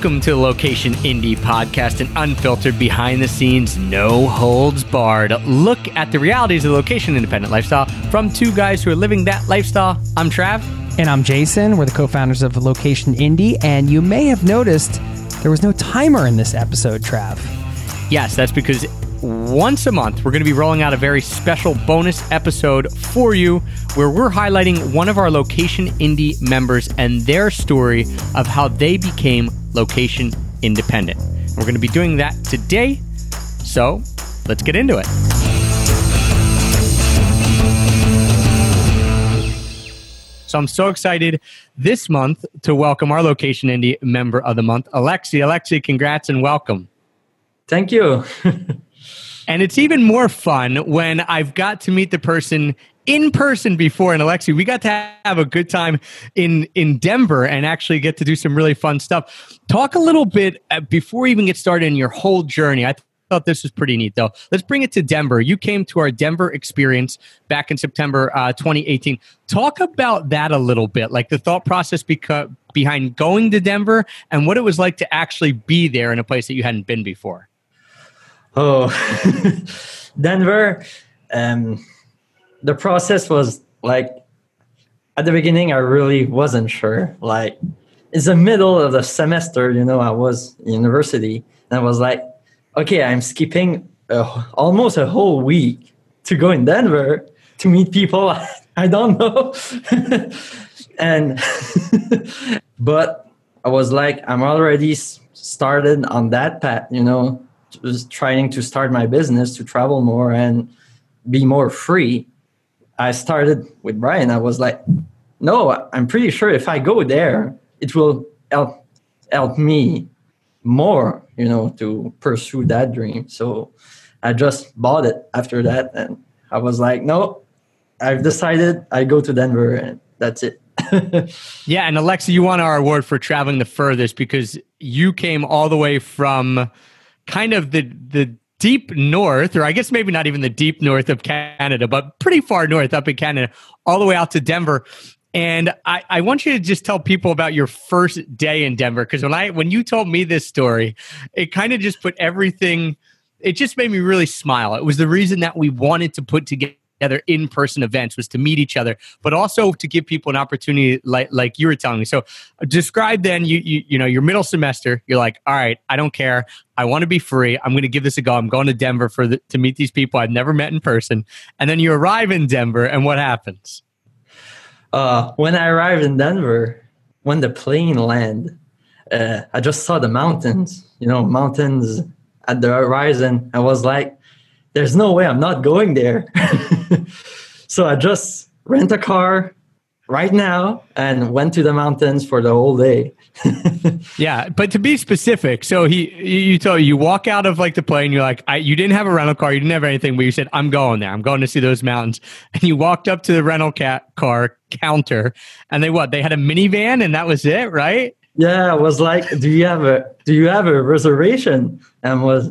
Welcome to the Location Indie Podcast, an unfiltered, behind the scenes, no holds barred look at the realities of the location independent lifestyle from two guys who are living that lifestyle. I'm Trav. And I'm Jason. We're the co founders of Location Indie. And you may have noticed there was no timer in this episode, Trav. Yes, that's because once a month, we're going to be rolling out a very special bonus episode for you where we're highlighting one of our Location Indie members and their story of how they became location independent. And we're going to be doing that today. So let's get into it. So I'm so excited this month to welcome our Location Indie member of the month, Alexis. Alexis, congrats and welcome. Thank you. And it's even more fun when I've got to meet the person in person before. And Alexis, we got to have a good time in in Denver and actually get to do some really fun stuff. Talk a little bit uh, before we even get started in your whole journey. I thought this was pretty neat, though. Let's bring it to Denver. You came to our Denver experience back in September uh, 2018. Talk about that a little bit, like the thought process beca- behind going to Denver and what it was like to actually be there in a place that you hadn't been before. Oh, Denver. Um, the process was like at the beginning, I really wasn't sure. Like, it's the middle of the semester, you know, I was in university, and I was like, okay, I'm skipping a, almost a whole week to go in Denver to meet people I don't know. and, but I was like, I'm already started on that path, you know, was trying to start my business to travel more and be more free, I started with Brian. I was like, no, I'm pretty sure if I go there, it will help help me more, you know, to pursue that dream. So I just bought it after that and I was like, no, I've decided I go to Denver and that's it. yeah, and Alexa, you won our award for traveling the furthest because you came all the way from kind of the the deep north, or I guess maybe not even the deep north of Canada, but pretty far north up in Canada, all the way out to Denver. And I, I want you to just tell people about your first day in Denver because when I when you told me this story, it kind of just put everything. It just made me really smile. It was the reason that we wanted to put together together in person events was to meet each other, but also to give people an opportunity, like like you were telling me. So, describe then you you you know your middle semester. You're like, all right, I don't care. I want to be free. I'm going to give this a go. I'm going to Denver for the, to meet these people I've never met in person. And then you arrive in Denver, and what happens? Uh, when I arrived in Denver, when the plane landed, uh, I just saw the mountains. You know, mountains at the horizon. I was like, there's no way I'm not going there. so I just rent a car right now and went to the mountains for the whole day. yeah, but to be specific, so he you told you walk out of like the plane, you're like, I, you didn't have a rental car, you didn't have anything, but you said, I'm going there, I'm going to see those mountains, and you walked up to the rental cat car counter, and they what? They had a minivan, and that was it, right? Yeah, I was like, do you have a do you have a reservation? And was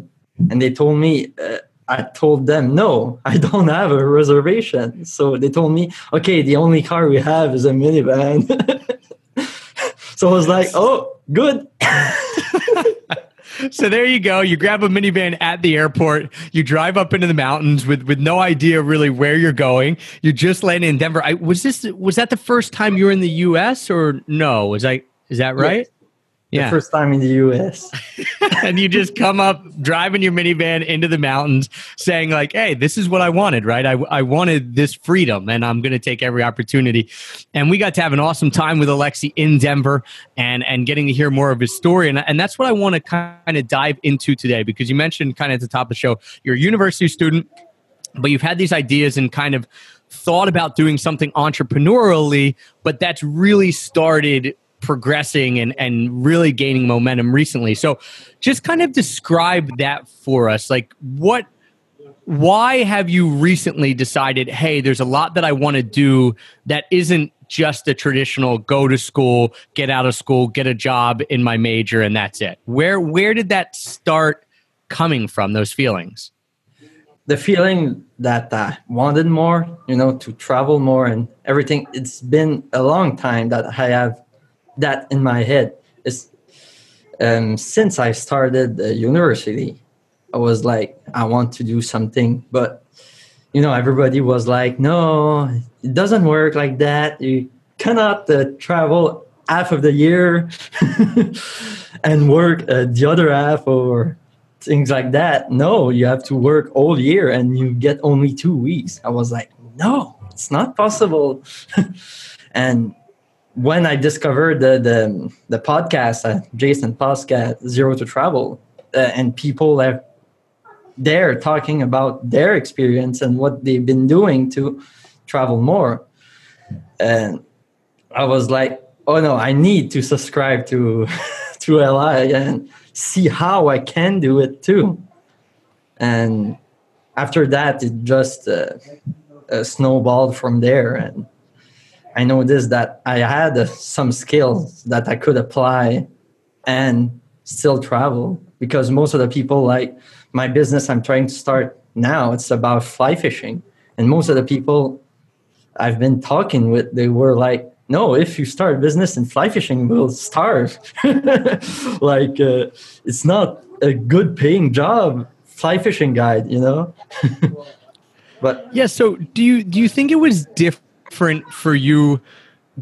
and they told me. Uh, I told them, no, I don't have a reservation. So they told me, okay, the only car we have is a minivan. so I was like, oh, good. so there you go. You grab a minivan at the airport. You drive up into the mountains with with no idea really where you're going. You just landed in Denver. I, was this was that the first time you were in the U.S. or no? Was I is that right? Yeah. the first time in the US. and you just come up driving your minivan into the mountains saying like, hey, this is what I wanted, right? I, I wanted this freedom and I'm going to take every opportunity. And we got to have an awesome time with Alexis in Denver and, and getting to hear more of his story. And, and that's what I want to kind of dive into today because you mentioned kind of at the top of the show, you're a university student, but you've had these ideas and kind of thought about doing something entrepreneurially, but that's really started progressing and and really gaining momentum recently. So just kind of describe that for us. Like what why have you recently decided, hey, there's a lot that I want to do that isn't just a traditional go to school, get out of school, get a job in my major and that's it. Where where did that start coming from those feelings? The feeling that I wanted more, you know, to travel more and everything. It's been a long time that I have that in my head. It's um, since I started university, I was like, I want to do something, but you know, everybody was like, no, it doesn't work like that. You cannot uh, travel half of the year and work uh, the other half or things like that. No, you have to work all year and you get only two weeks. I was like, no, it's not possible. and when I discovered the the, the podcast, uh, Jason podcast, Zero to Travel, uh, and people are there talking about their experience and what they've been doing to travel more, and I was like, oh no, I need to subscribe to to LI and see how I can do it too. And after that, it just uh, uh, snowballed from there and I noticed that I had some skills that I could apply and still travel because most of the people like my business I'm trying to start now it's about fly fishing. And most of the people I've been talking with they were like no if you start a business in fly fishing we'll starve. Like uh, it's not a good paying job fly fishing guide you know? But yeah so do you do you think it was different different for you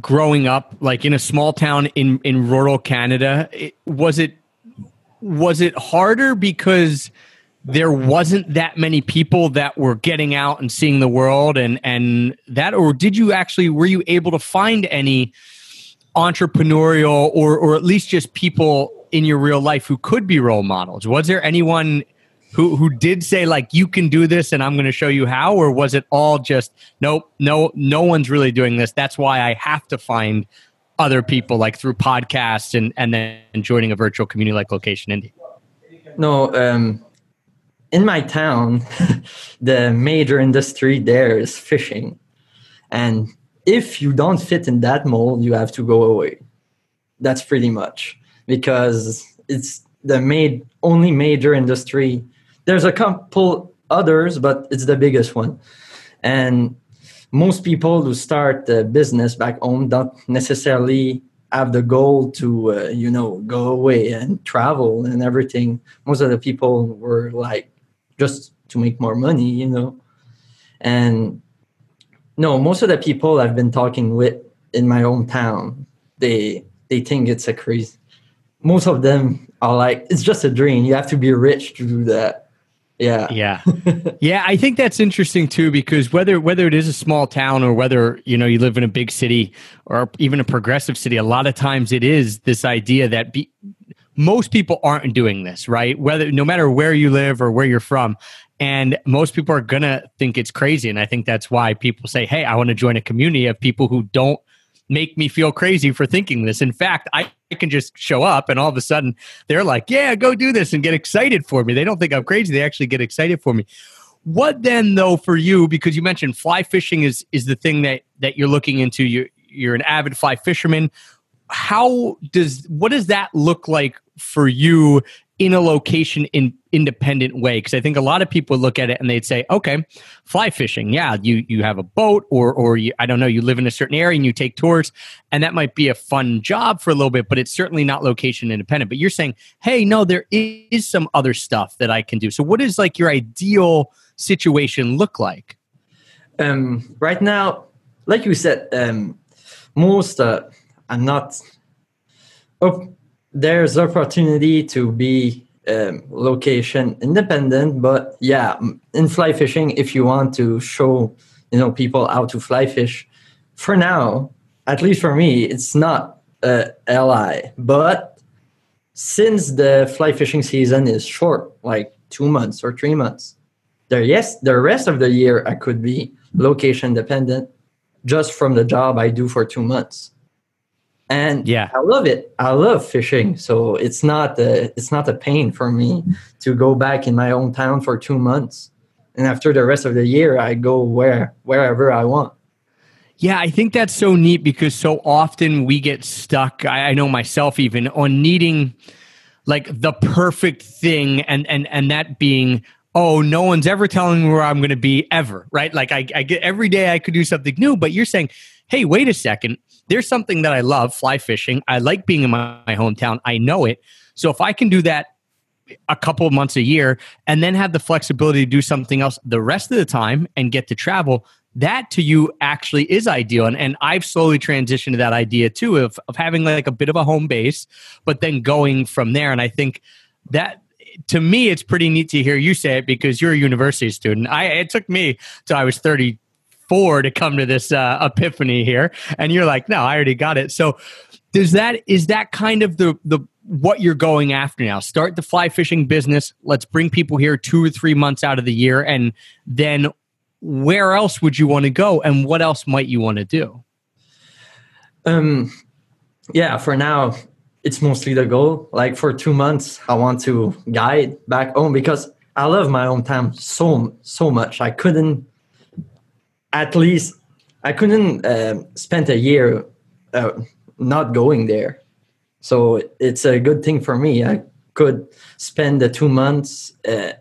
growing up like in a small town in in rural Canada? It, was it was it harder because there wasn't that many people that were getting out and seeing the world and and that or did you actually were you able to find any entrepreneurial or or at least just people in your real life who could be role models was there anyone who who did say like you can do this and I'm going to show you how or was it all just nope no no one's really doing this. That's why I have to find other people like through podcasts and and then joining a virtual community like Location Indie? No um in my town the major industry there is fishing. And if you don't fit in that mold you have to go away. That's pretty much. Because it's the made only major industry there's a couple others, but it's the biggest one. And most people who start a business back home don't necessarily have the goal to, uh, you know, go away and travel and everything. Most of the people were like just to make more money, you know. And no, most of the people I've been talking with in my hometown, they they think it's a crazy. Most of them are like, it's just a dream. You have to be rich to do that yeah. Yeah. yeah, I think that's interesting too because whether whether it is a small town or whether, you know, you live in a big city or even a progressive city, a lot of times it is this idea that be, most people aren't doing this, right? Whether no matter where you live or where you're from, and most people are to think it's crazy and I think that's why people say, "Hey, I want to join a community of people who don't make me feel crazy for thinking this. In fact, I can just show up and all of a sudden they're like, yeah, go do this and get excited for me. They don't think I'm crazy. They actually get excited for me. What then though for you, because you mentioned fly fishing is, is the thing that, that you're looking into. You're, you're an avid fly fisherman. How does, what does that look like for you in a location in independent way. Because i think a lot of people look at it and they'd say okay fly fishing. Yeah you you have a boat or or you, i don't know you live in a certain area and you take tours and that might be a fun job for a little bit but it's certainly not location independent. But you're saying hey no there is some other stuff that i can do. So what is like your ideal situation look like? Um right now like you said um most uh, i'm not oh there's opportunity to be um, location independent but yeah in fly fishing if you want to show you know people how to fly fish for now at least for me it's not a li but since the fly fishing season is short like two months or three months there yes the rest of the year i could be location dependent just from the job i do for two months and yeah. I love it. I love fishing. So it's not a, it's not a pain for me to go back in my own town for two months. And after the rest of the year i go where wherever i want. Yeah i think that's so neat because so often we get stuck i, I know myself even on needing like the perfect thing and and and that being oh, no one's ever telling me where I'm going to be ever, right? Like I, I get every day I could do something new, but you're saying, hey, wait a second. There's something that I love, fly fishing. I like being in my, my hometown. I know it. So if I can do that a couple of months a year and then have the flexibility to do something else the rest of the time and get to travel, that to you actually is ideal. And, and I've slowly transitioned to that idea too of, of having like a bit of a home base, but then going from there. And I think that to me, it's pretty neat to hear you say it because you're a university student. I it took me till I was 34 to come to this uh, epiphany here, and you're like, no, I already got it. So, does that is that kind of the the what you're going after now? Start the fly fishing business. Let's bring people here two or three months out of the year, and then where else would you want to go, and what else might you want to do? Um, yeah, for now, it's mostly the goal. Like for two months, I want to guide back home because I love my hometown so so much. I couldn't, at least, I couldn't uh, spend a year uh, not going there. So it's a good thing for me. I could spend the two months uh,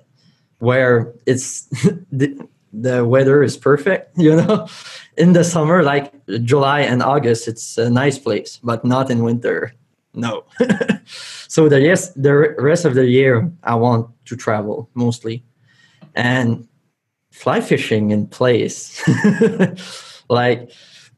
where it's the, the weather is perfect. You know, in the summer, like July and August, it's a nice place, but not in winter no. so the yes, the rest of the year I want to travel mostly, and fly fishing in place. like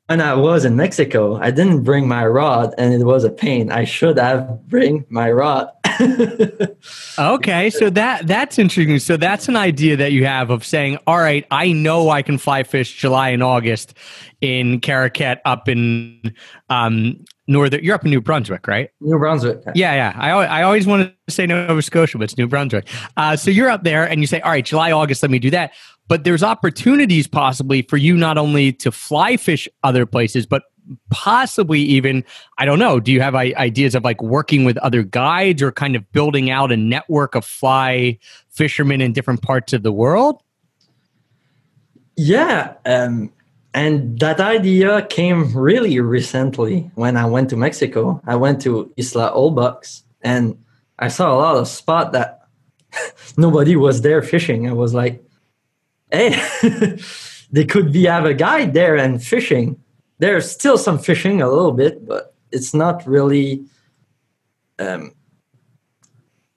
when I was in Mexico, I didn't bring my rod, and it was a pain. I should have bring my rod. okay, so that that's interesting. So that's an idea that you have of saying, "All right, I know I can fly fish July and August in Caraquet up in um, northern. You're up in New Brunswick, right? New Brunswick. Yeah, yeah. I I always want to say Nova Scotia, but it's New Brunswick. Uh, so you're up there, and you say, "All right, July, August, let me do that." But there's opportunities possibly for you not only to fly fish other places, but possibly even I don't know. Do you have ideas of like working with other guides or kind of building out a network of fly fishermen in different parts of the world? Yeah, um, and that idea came really recently when I went to Mexico. I went to Isla Holbox and I saw a lot of spot that nobody was there fishing. I was like, hey, they could be have a guide there and fishing. There's still some fishing a little bit, but it's not really. Um,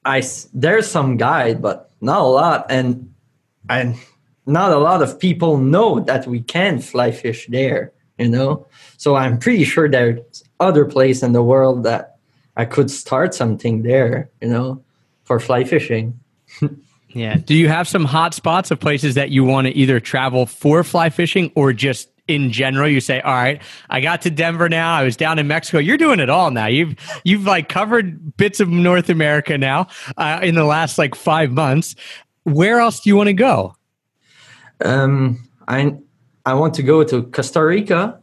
I there's some guide, but not a lot, and and not a lot of people know that we can fly fish there you know so i'm pretty sure there's other place in the world that i could start something there you know for fly fishing yeah. Do you have some hot spots of places that you want to either travel for fly fishing or just in general you say all right i got to denver now i was down in mexico. You're doing it all now. You've you've like covered bits of north america now uh, in the last like five months. Where else do you want to go? Um, I I want to go to Costa Rica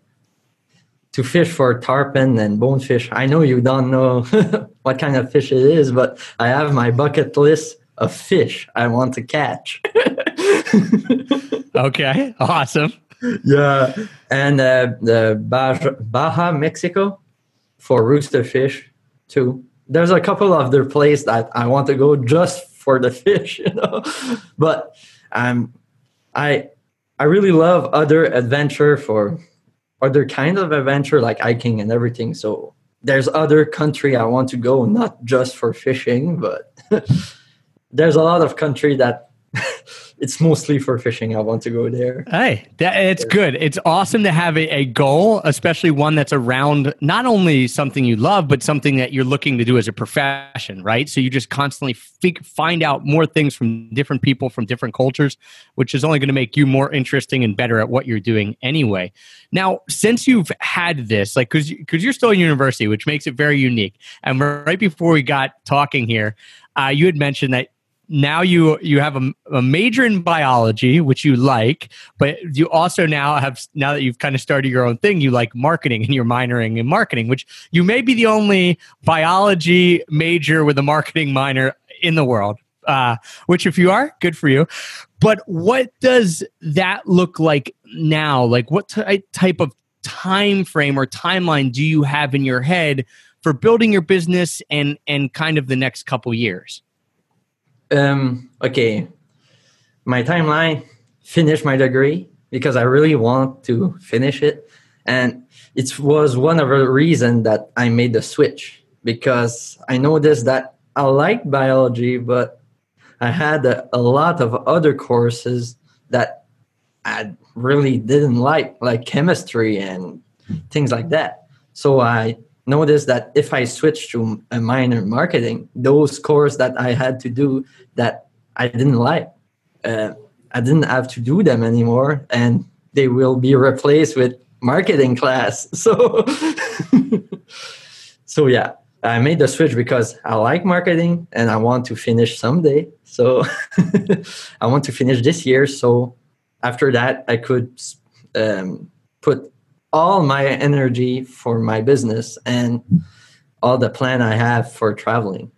to fish for tarpon and bonefish. I know you don't know what kind of fish it is, but I have my bucket list of fish I want to catch. okay, awesome. Yeah, and uh, the Baja, Baja, Mexico for rooster fish too. There's a couple of their places that I want to go just for the fish, you know. But I'm I I really love other adventure for other kind of adventure like hiking and everything. So there's other country I want to go, not just for fishing, but there's a lot of country that it's mostly for fishing. I want to go there. Hey, that, it's good. It's awesome to have a, a, goal, especially one that's around not only something you love, but something that you're looking to do as a profession, right? So you just constantly f- find out more things from different people, from different cultures, which is only going to make you more interesting and better at what you're doing anyway. Now, since you've had this, like, because because you're still in university, which makes it very unique. And right before we got talking here, uh, you had mentioned that now you you have a, a, major in biology which you like but you also now have now that you've kind of started your own thing you like marketing and you're minoring in marketing which you may be the only biology major with a marketing minor in the world uh, which if you are good for you. But what does that look like now? Like what t- type of time frame or timeline do you have in your head for building your business and and kind of the next couple years um, okay. my timeline, finish my degree because I really want to finish it. And it was one of the reasons that I made the switch because I noticed that I liked biology, but I had a, a lot of other courses that I really didn't like, like chemistry and things like that. So I noticed that if I switched to a minor marketing, those courses that I had to do that I didn't like, uh, I didn't have to do them anymore, and they will be replaced with marketing class. So, so yeah, I made the switch because I like marketing and I want to finish someday. So, I want to finish this year. So, after that, I could um, put all my energy for my business and all the plan I have for traveling.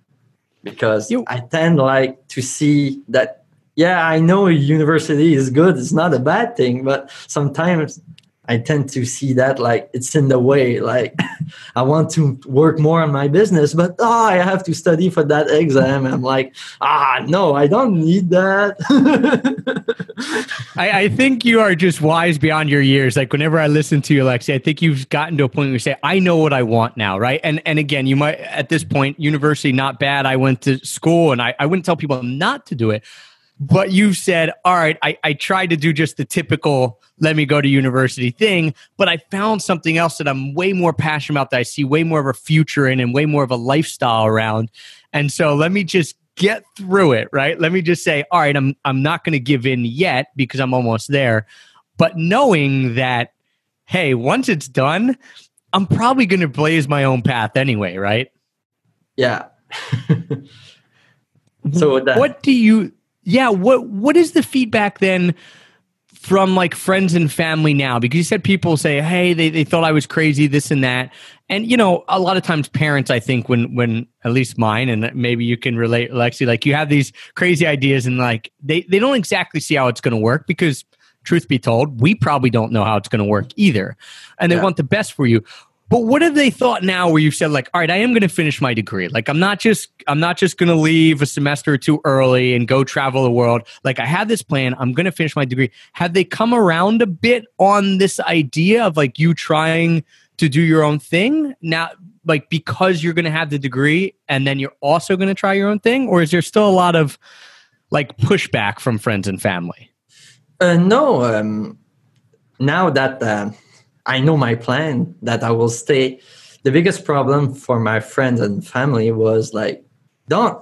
Because you, I tend like to see that yeah I know university is good it's not a bad thing but sometimes I tend to see that like it's in the way. Like I want to work more on my business, but oh, I have to study for that exam. I'm like, ah, no, I don't need that. I, I, think you are just wise beyond your years. Like whenever I listen to you, Alexis, I think you've gotten to a point where you say, I know what I want now, right? And and again, you might at this point, university not bad. I went to school and I, I wouldn't tell people not to do it but you've said, all right, I, I tried to do just the typical let me go to university thing, but I found something else that I'm way more passionate about that I see way more of a future in and way more of a lifestyle around. And so let me just get through it, right? Let me just say, all right, I'm I'm not going to give in yet because I'm almost there, but knowing that hey, once it's done, I'm probably going to blaze my own path anyway, right? Yeah. so what do you yeah what what is the feedback then from like friends and family now? Because you said people say hey they, they thought i was crazy this and that. And you know a lot of times parents i think when when at least mine and maybe you can relate lexi like you have these crazy ideas and like they they don't exactly see how it's going to work because truth be told we probably don't know how it's going to work either. And they yeah. want the best for you but what have they thought now where you've said like, all right, I am going to finish my degree. Like I'm not just I'm not just going to leave a semester or two early and go travel the world. Like I have this plan. I'm going to finish my degree. Have they come around a bit on this idea of like you trying to do your own thing now? Like because you're going to have the degree and then you're also going to try your own thing, or is there still a lot of like pushback from friends and family? Uh, no. Um, now that. Uh I know my plan that I will stay. The biggest problem for my friends and family was like, don't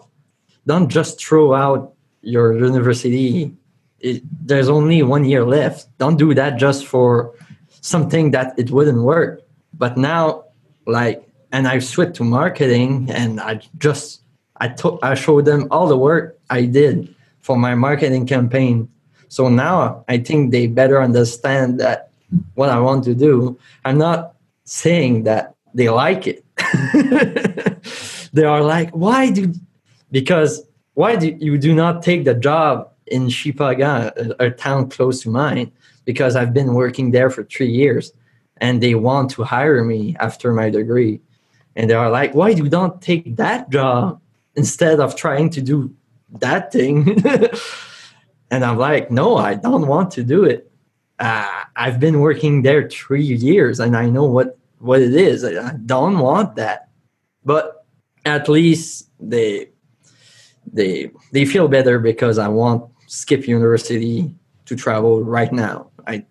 don't just throw out your university. It, there's only one year left. Don't do that just for something that it wouldn't work. But now, like, and I switched to marketing, and I just I took I showed them all the work I did for my marketing campaign. So now I think they better understand that what I want to do. I'm not saying that they like it. they are like, why do? Because why do you do not take the job in Shippagan, a, a town close to mine? Because I've been working there for three years, and they want to hire me after my degree, and they are like, why do you not take that job instead of trying to do that thing? and I'm like, no, I don't want to do it uh, I've been working there three years and I know what what it is. I don't want that, but at least they they they feel better because I want skip university to travel right now. I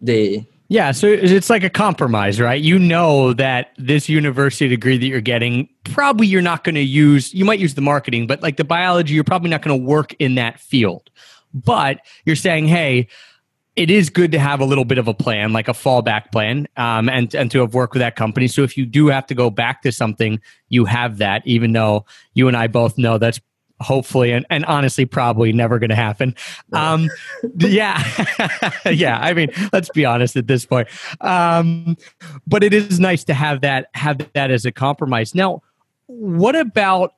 they yeah, so it's like a compromise, right? You know that this university degree that you're getting, probably you're not going to use, you might use the marketing, but like the biology, you're probably not going to work in that field. But you're saying, hey, it is good to have a little bit of a plan, like a fallback plan, um, and and to have worked with that company. So if you do have to go back to something, you have that. Even though you and I both know that's hopefully and, and honestly probably never going to happen. Um, yeah, yeah. I mean, let's be honest at this point. Um, but it is nice to have that have that as a compromise. Now, what about?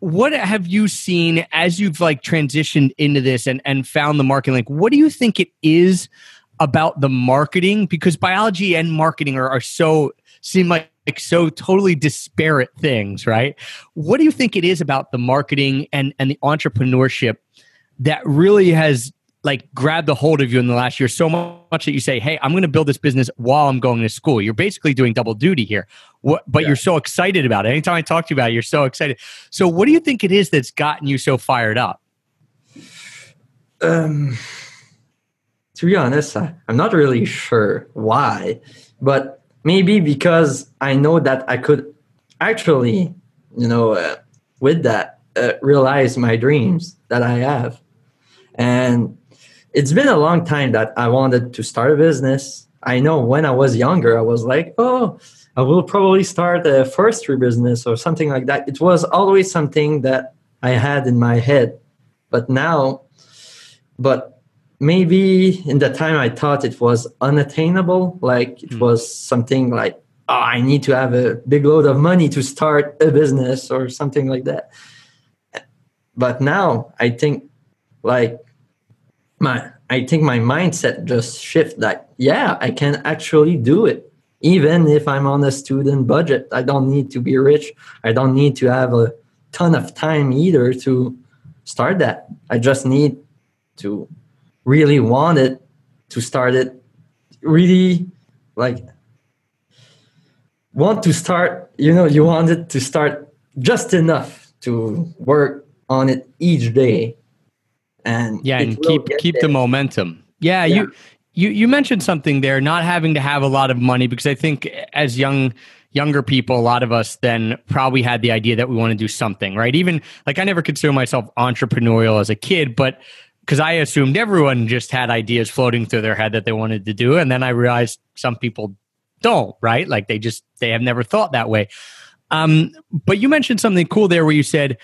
What have you seen as you've like transitioned into this and, and found the marketing? Like what do you think it is about the marketing? Because biology and marketing are, are so seem like, like so totally disparate things right? What do you think it is about the marketing and and the entrepreneurship that really has like grabbed a hold of you in the last year so much that you say, "Hey, I'm going to build this business while I'm going to school." You're basically doing double duty here. What, but yeah. you're so excited about it. Anytime I talk to you about it, you're so excited. So, what do you think it is that's gotten you so fired up? Um, to be honest, I, I'm not really sure why, but maybe because I know that I could actually, you know, uh, with that, uh, realize my dreams that I have, and it's been a long time that I wanted to start a business. I know when I was younger, I was like, oh, I will probably start a forestry business or something like that. It was always something that I had in my head. But now, but maybe in the time I thought it was unattainable, like it mm. was something like, oh, I need to have a big load of money to start a business or something like that. But now I think like my I think my mindset just shift that yeah I can actually do it. Even if I'm on a student budget I don't need to be rich. I don't need to have a ton of time either to start that. I just need to really want it to start it. Really like want to start you know you want it to start just enough to work on it each day and yeah, and keep keep there. the momentum. Yeah, yeah, you you you mentioned something there, not having to have a lot of money because I think as young younger people, a lot of us then probably had the idea that we want to do something, right? Even like I never consider myself entrepreneurial as a kid, but because I assumed everyone just had ideas floating through their head that they wanted to do, and then I realized some people don't, right? Like they just they have never thought that way. Um, but you mentioned something cool there where you said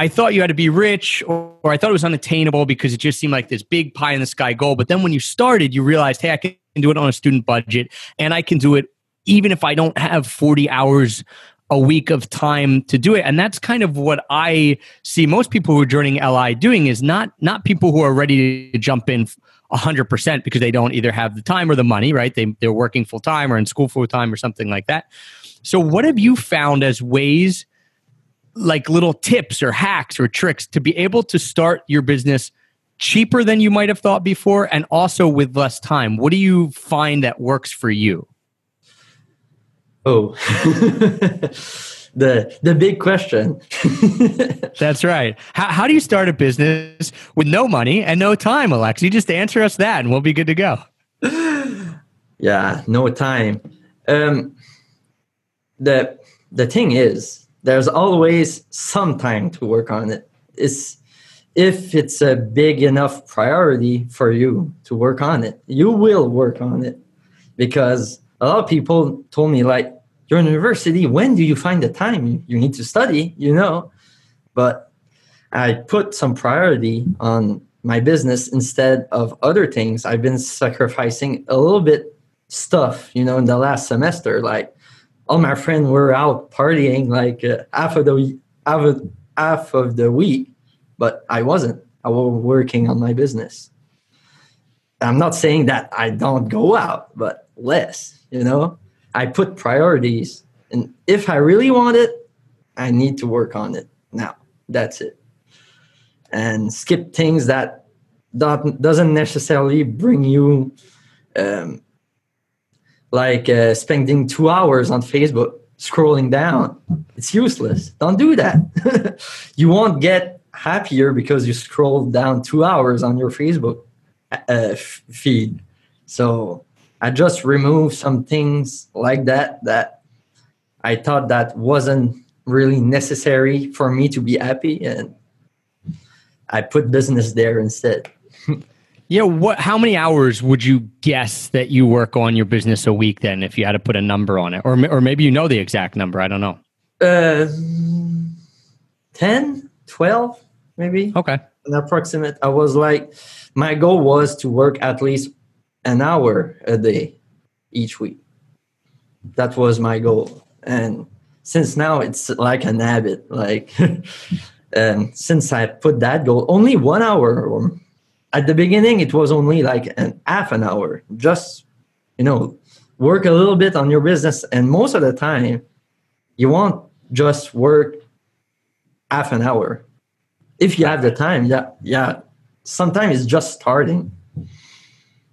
I thought you had to be rich or, or, I thought it was unattainable because it just seemed like this big pie in the sky goal. But then when you started, you realized, hey, I can do it on a student budget and I can do it even if I don't have 40 hours a week of time to do it. And that's kind of what I see most people who are joining LI doing is not not people who are ready to jump in 100% because they don't either have the time or the money, right? They, they're working full time or in school full time or something like that. So, what have you found as ways like little tips or hacks or tricks to be able to start your business cheaper than you might have thought before and also with less time? What do you find that works for you? Oh. the the big question. That's right. How, how do you start a business with no money and no time, Alex? You just answer us that, and we'll be good to go. Yeah, no time. Um, the the thing is, there's always some time to work on it. It's if it's a big enough priority for you to work on it, you will work on it. Because a lot of people told me, like, your university, when do you find the time? You need to study, you know. But I put some priority on my business instead of other things. I've been sacrificing a little bit stuff, you know, in the last semester, like all my friends were out partying like uh, half of the half of, half of the week, but I wasn't. I was working on my business. I'm not saying that I don't go out, but less. You know, I put priorities, and if I really want it, I need to work on it now. That's it, and skip things that don't, doesn't necessarily bring you um, like uh, spending two hours on Facebook scrolling down. It's useless. Don't do that. you won't get happier because you scroll down two hours on your Facebook uh, feed. So I just removed some things like that that I thought that wasn't really necessary for me to be happy, and I put business there instead. Yeah, what? How many hours would you guess that you work on your business a week? Then, if you had to put a number on it, or or maybe you know the exact number. I don't know. Uh, 10, 12, maybe. Okay. An approximate. I was like, my goal was to work at least an hour a day each week. That was my goal, and since now it's like an habit. Like, and since I put that goal, only one hour or at the beginning it was only like an half an hour just you know work a little bit on your business and most of the time you won't just work half an hour if you have the time yeah yeah sometimes it's just starting.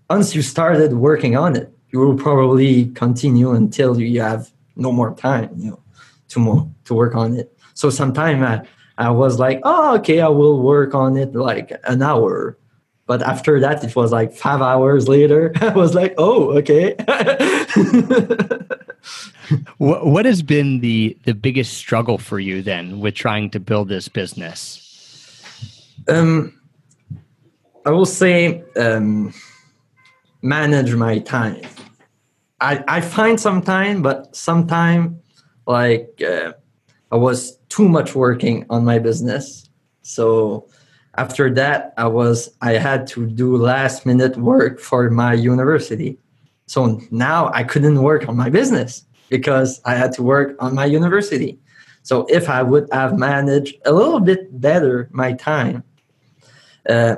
Once you started working on it, you will probably continue until you have no more time, you know, to more to work on it. So sometimes I, I was like, oh, okay, I will work on it like an hour. But after that, it was like five hours later. I was like, oh, okay. what, what has been the the biggest struggle for you then with trying to build this business? Um, I will say um, manage my time. I I find some time, but sometime like uh, I was too much working on my business. So after that, I was I had to do last minute work for my university. So now I couldn't work on my business because I had to work on my university. So if I would have managed a little bit better my time, uh,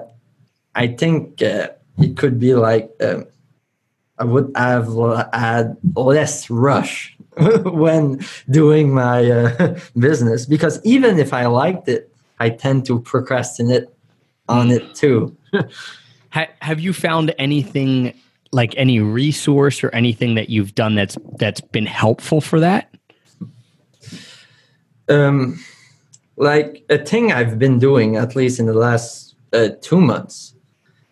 I think uh, it could be like um, I would have had less rush when doing my uh, business because even if I liked it, I tend to procrastinate on it too. have you found anything like any resource or anything that you've done that's that's been helpful for that? Um, like a thing I've been doing at least in the last uh, two months.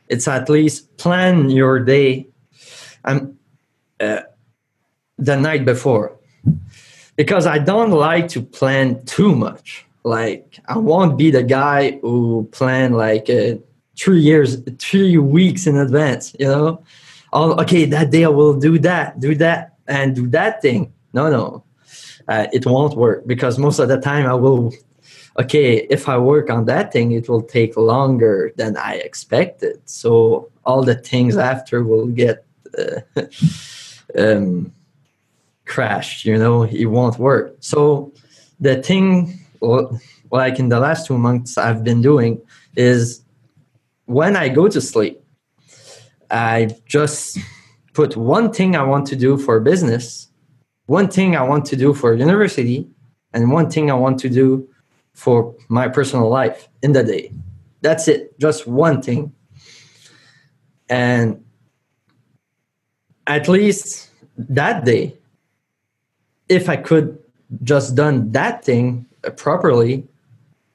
It's at least plan your day. Um, uh, the night before because I don't like to plan too much. Like I won't be the guy who plan like uh, three years, three weeks in advance. You know, oh, okay, that day I will do that, do that, and do that thing. No, no, uh, it won't work because most of the time I will. Okay, if I work on that thing, it will take longer than I expected. So all the things after will get uh, um, crashed. You know, it won't work. So the thing, like in the last two months, I've been doing is when I go to sleep, I just put one thing I want to do for business, one thing I want to do for university, and one thing I want to do for my personal life in the day. That's it, just one thing. And at least that day, if I could just done that thing properly,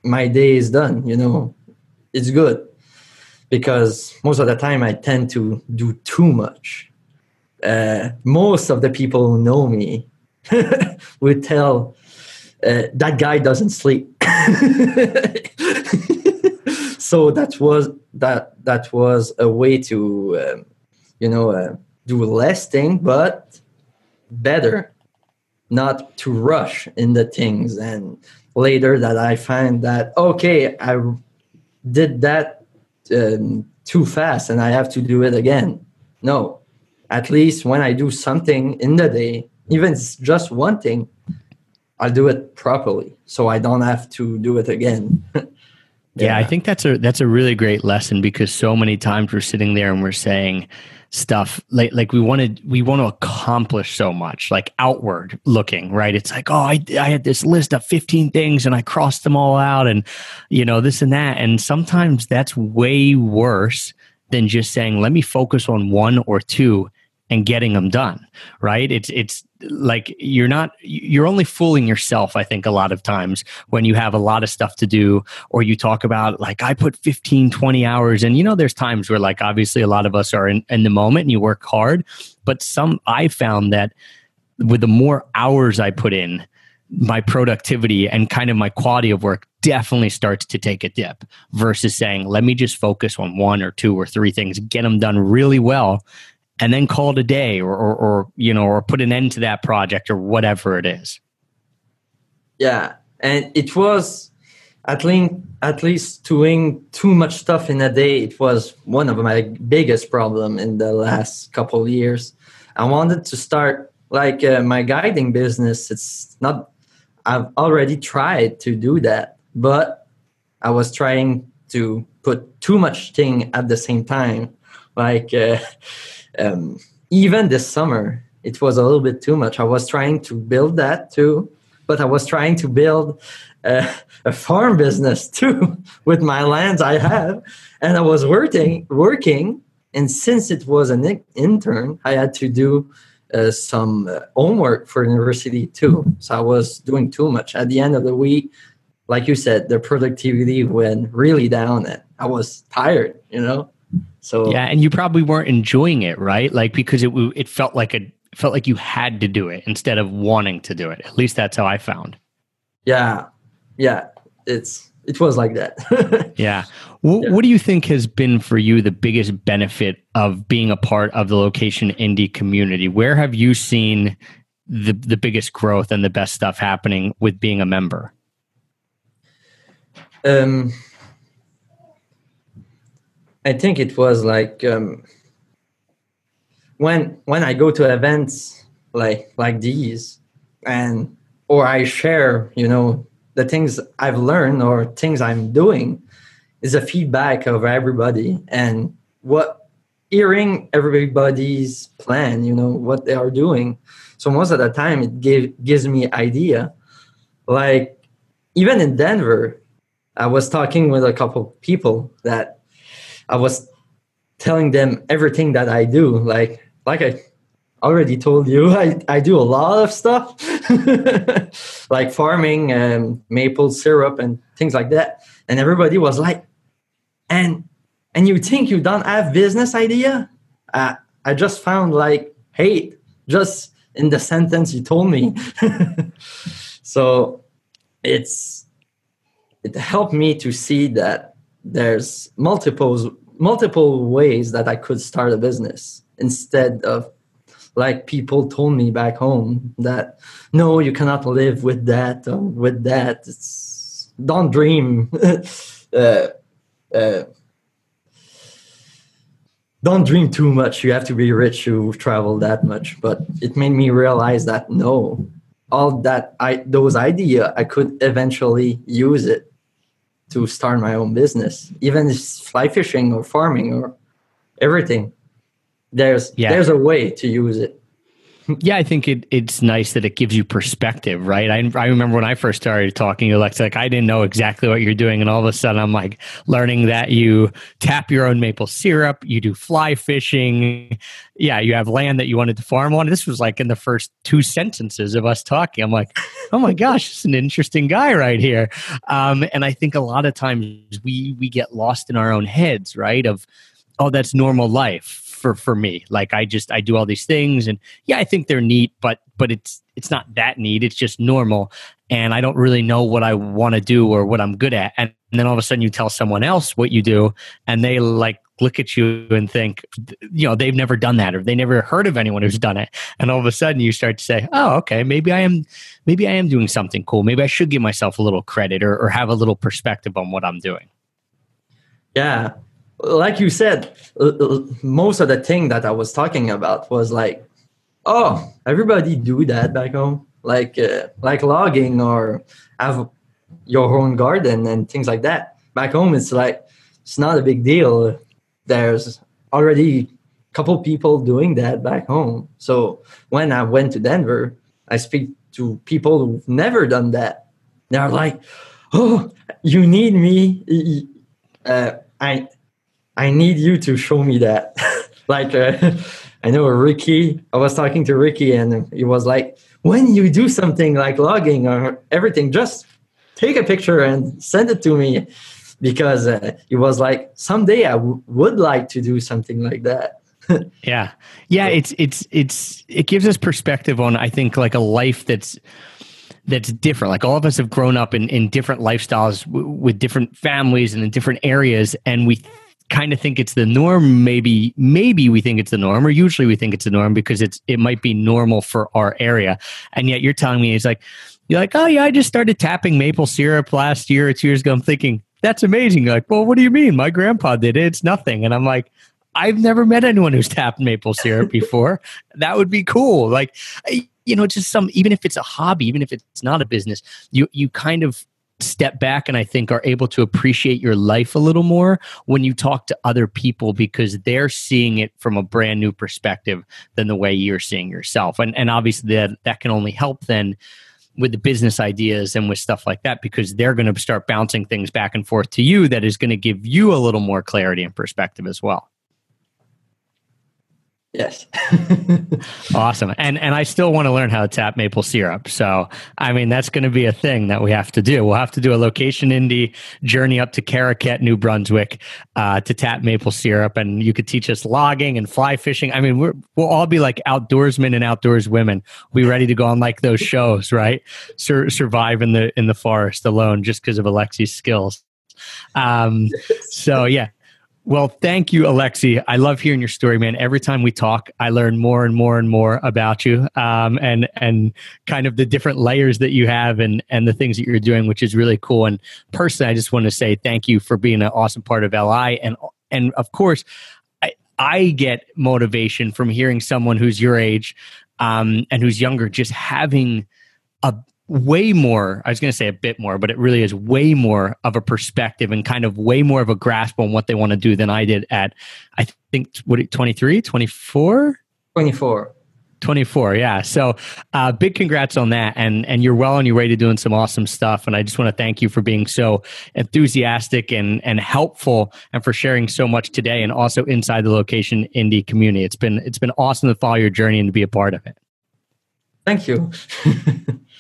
my day is done. You know, it's good because most of the time I tend to do too much. Uh, most of the people who know me would tell uh, that guy doesn't sleep. so that was that that was a way to um, you know uh, do less thing but better not to rush in the things and later that i find that okay i did that um, too fast and I have to do it again. No, at least when I do something in the day, even just one thing, I'll do it properly, so I don't have to do it again. yeah. yeah, I think that's a that's a really great lesson because so many times we're sitting there and we're saying, stuff like like we wanted we want to accomplish so much like outward looking right it's like oh I, I had this list of 15 things and i crossed them all out and you know this and that and sometimes that's way worse than just saying let me focus on one or two and getting them done right? It's it's like you're not you're only fooling yourself i think a lot of times when you have a lot of stuff to do or you talk about like i put 15 20 hours and you know there's times where like obviously a lot of us are in, in the moment and you work hard but some i found that with the more hours i put in my productivity and kind of my quality of work definitely starts to take a dip versus saying let me just focus on one or two or three things get them done really well and then call it a day or, or, or, you know or put an end to that project or whatever it is. Yeah and it was at least at least doing too much stuff in a day it was one of my biggest problem in the last couple years. I wanted to start like uh, my guiding business. It's not i've already tried to do that but i was trying to put too much thing at the same time. Like uh, um, even this summer it was a little bit too much i was trying to build that too but I was trying to build a, a farm business too with my lands I have, and I was working working. And since it was an intern, I had to do uh, some uh, homework for university too. So I was doing too much. At the end of the week, like you said, the productivity went really down, and I was tired. You know. So yeah, and you probably weren't enjoying it, right? Like because it it felt like a felt like you had to do it instead of wanting to do it. At least that's how I found. Yeah, yeah, it's it was like that. yeah. What, yeah. what do you think has been for you the biggest benefit of being a part of the location indie community? Where have you seen the the biggest growth and the best stuff happening with being a member? Um, I think it was like um, when when I go to events like like these, and or I share, you know, the things I've learned or things I'm doing is a feedback of everybody and what hearing everybody's plan, you know, what they are doing. So most of the time it give, gives me idea. Like even in Denver, I was talking with a couple people that I was telling them everything that I do. Like like I already told you I, I do a lot of stuff like farming and maple syrup and things like that and everybody was like and and you think you don't have business idea uh, i just found like hate just in the sentence you told me so it's it helped me to see that there's multiple multiple ways that i could start a business instead of like people told me back home that no you cannot live with that um, with that. It's don't dream. Uh, uh, don't dream too much. You have to be rich to travel that much. But it made me realize that no all that i those idea i could eventually use it to start my own business even if fly fishing or farming or everything there's yeah. there's a way to use it yeah, I think it, it's nice that it gives you perspective, right? I, I remember when I first started talking to Alexis, like I didn't know exactly what you're doing, and all of a sudden I'm like learning that you tap your own maple syrup, you do fly fishing, yeah, you have land that you wanted to farm on. This was like in the first two sentences of us talking. I'm like, oh my gosh, this is an interesting guy right here. Um, and I think a lot of times we we get lost in our own heads, right? Of oh, that's normal life for for me. Like I just I do all these things, and yeah, I think they're neat, but but it's it's not that neat. It's just normal, and I don't really know what I want to do or what I'm good at. And, and then all of a sudden, you tell someone else what you do, and they like look at you and think, you know, they've never done that or they never heard of anyone who's done it. And all of a sudden you start to say, oh, okay, maybe I am, maybe I am doing something cool. Maybe I should give myself a little credit or, or have a little perspective on what I'm doing. Yeah like you said, uh, uh, most of the thing that I was talking about was like, oh, everybody do that back home, like uh, like logging or have your own garden and things like that. Back home, it's like it's not a big deal. There's already a couple people doing that back home. So when I went to Denver, I speak to people who've never done that. They're like, "Oh, you need me." Uh, I I need you to show me that. like, uh, I know Ricky, I was talking to Ricky and he was like, when you do something like logging or everything, just take a picture and send it to me because uh, it was like, someday I w- would like to do something like that. yeah. Yeah. It's, it's, it's, it gives us perspective on, I think, like a life that's, that's different. Like all of us have grown up in, in different lifestyles w- with different families and in different areas. And we kind of think it's the norm maybe maybe we think it's the norm or usually we think it's the norm because it's it might be normal for our area. And yet you're telling me it's like you're like oh yeah i just started tapping maple syrup last year or two years ago. I'm thinking that's amazing. You're like well what do you mean? My grandpa did it. It's nothing. And i'm like i've never met anyone who's tapped maple syrup before. That would be cool. Like eh, you know just some even if it's a hobby even if it's not a business you you kind of step back and I think are able to appreciate your life a little more when you talk to other people because they're seeing it from a brand new perspective than the way you're seeing yourself. And and obviously that that can only help then with the business ideas and with stuff like that because they're going to start bouncing things back and forth to you that is going to give you a little more clarity and perspective as well. Yes. awesome. And and I still want to learn how to tap maple syrup. So I mean that's going to be a thing that we have to do. We'll have to do a location indie journey up to Caraquet, New Brunswick, uh, to tap maple syrup, and you could teach us logging and fly fishing. I mean, we're, we'll all be like outdoorsmen and outdoors women. We'll be ready to go on like those shows, right? Sur- survive in the in the forest alone just because of Alexis's skills. Um, so yeah, well, thank you, Alexis. I love hearing your story, man. Every time we talk, I learn more and more and more about you, um, and and kind of the different layers that you have, and and the things that you're doing, which is really cool. And personally, I just want to say thank you for being an awesome part of LI, and and of course, I I get motivation from hearing someone who's your age, um, and who's younger, just having a way more i was going to say a bit more but it really is way more of a perspective and kind of way more of a grasp on what they want to do than i did at i think what 23 24 24 24 yeah. So uh, big congrats on that and and you're well on your way to doing some awesome stuff and i just want to thank you for being so enthusiastic and and helpful and for sharing so much today and also inside the location indie community. It's been it's been awesome to follow your journey and to be a part of it. Thank you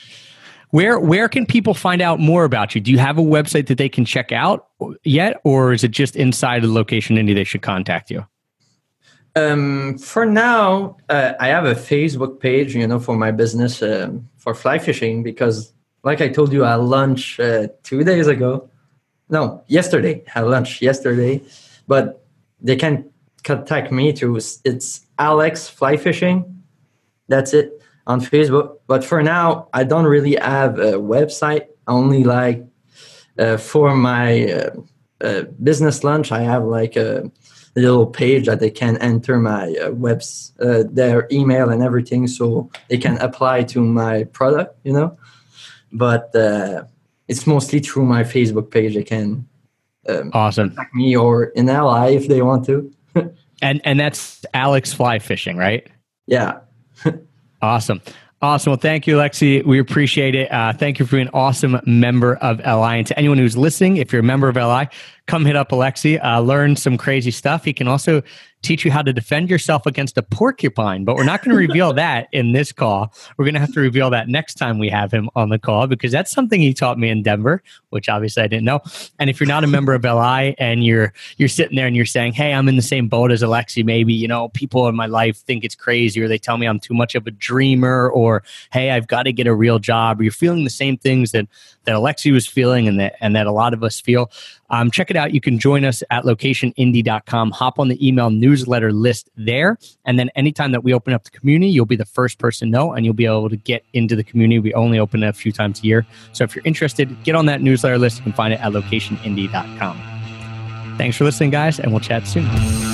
Where where can people find out more about you? Do you have a website that they can check out yet, or is it just inside the location indie they should contact you? Um, for now, uh, I have a Facebook page, you know, for my business um, for fly fishing because, like I told you, I launched uh, two days ago. No, yesterday. I launched yesterday, but they can contact me to it's Alex Fly Fishing. That's it on Facebook. But for now, I don't really have a website. Only like uh, for my uh, uh, business lunch, I have like a little page that they can enter my uh, webs, uh, their email and everything, so they can apply to my product. You know, but uh, it's mostly through my Facebook page. They can um, awesome me or in LI if they want to. and and that's Alex Fly Fishing, right? Yeah. Awesome. Awesome. Well, thank you, Lexi. We appreciate it. Uh, thank you for being an awesome member of LI. And to anyone who's listening, if you're a member of LI, come hit up Alexis, uh, learn some crazy stuff. He can also teach you how to defend yourself against a porcupine, but we're not going to reveal that in this call. We're going to have to reveal that next time we have him on the call because that's something he taught me in Denver, which obviously I didn't know. And if you're not a member of LI and you're you're sitting there and you're saying, "Hey, I'm in the same boat as Alexis," maybe you know people in my life think it's crazy, or they tell me I'm too much of a dreamer, or "Hey, I've got to get a real job," or you're feeling the same things that that Alexis was feeling and that and that a lot of us feel. Um, check it out. You can join us at locationindie.com. Hop on the email newsletter list there. And then anytime that we open up the community, you'll be the first person to know and you'll be able to get into the community. We only open it a few times a year. So if you're interested, get on that newsletter list. You can find it at locationindie.com. Thanks for listening, guys, and we'll chat soon.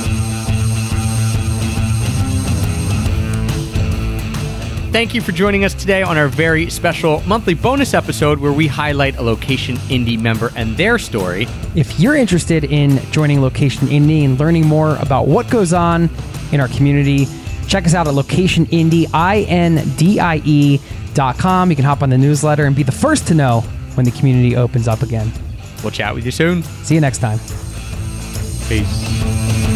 Thank you for joining us today on our very special monthly bonus episode where we highlight a Location Indie member and their story. If you're interested in joining Location Indie and learning more about what goes on in our community, check us out at Location Indie, I-N-D-I-E dot com. You can hop on the newsletter and be the first to know when the community opens up again. We'll chat with you soon. See you next time. Peace.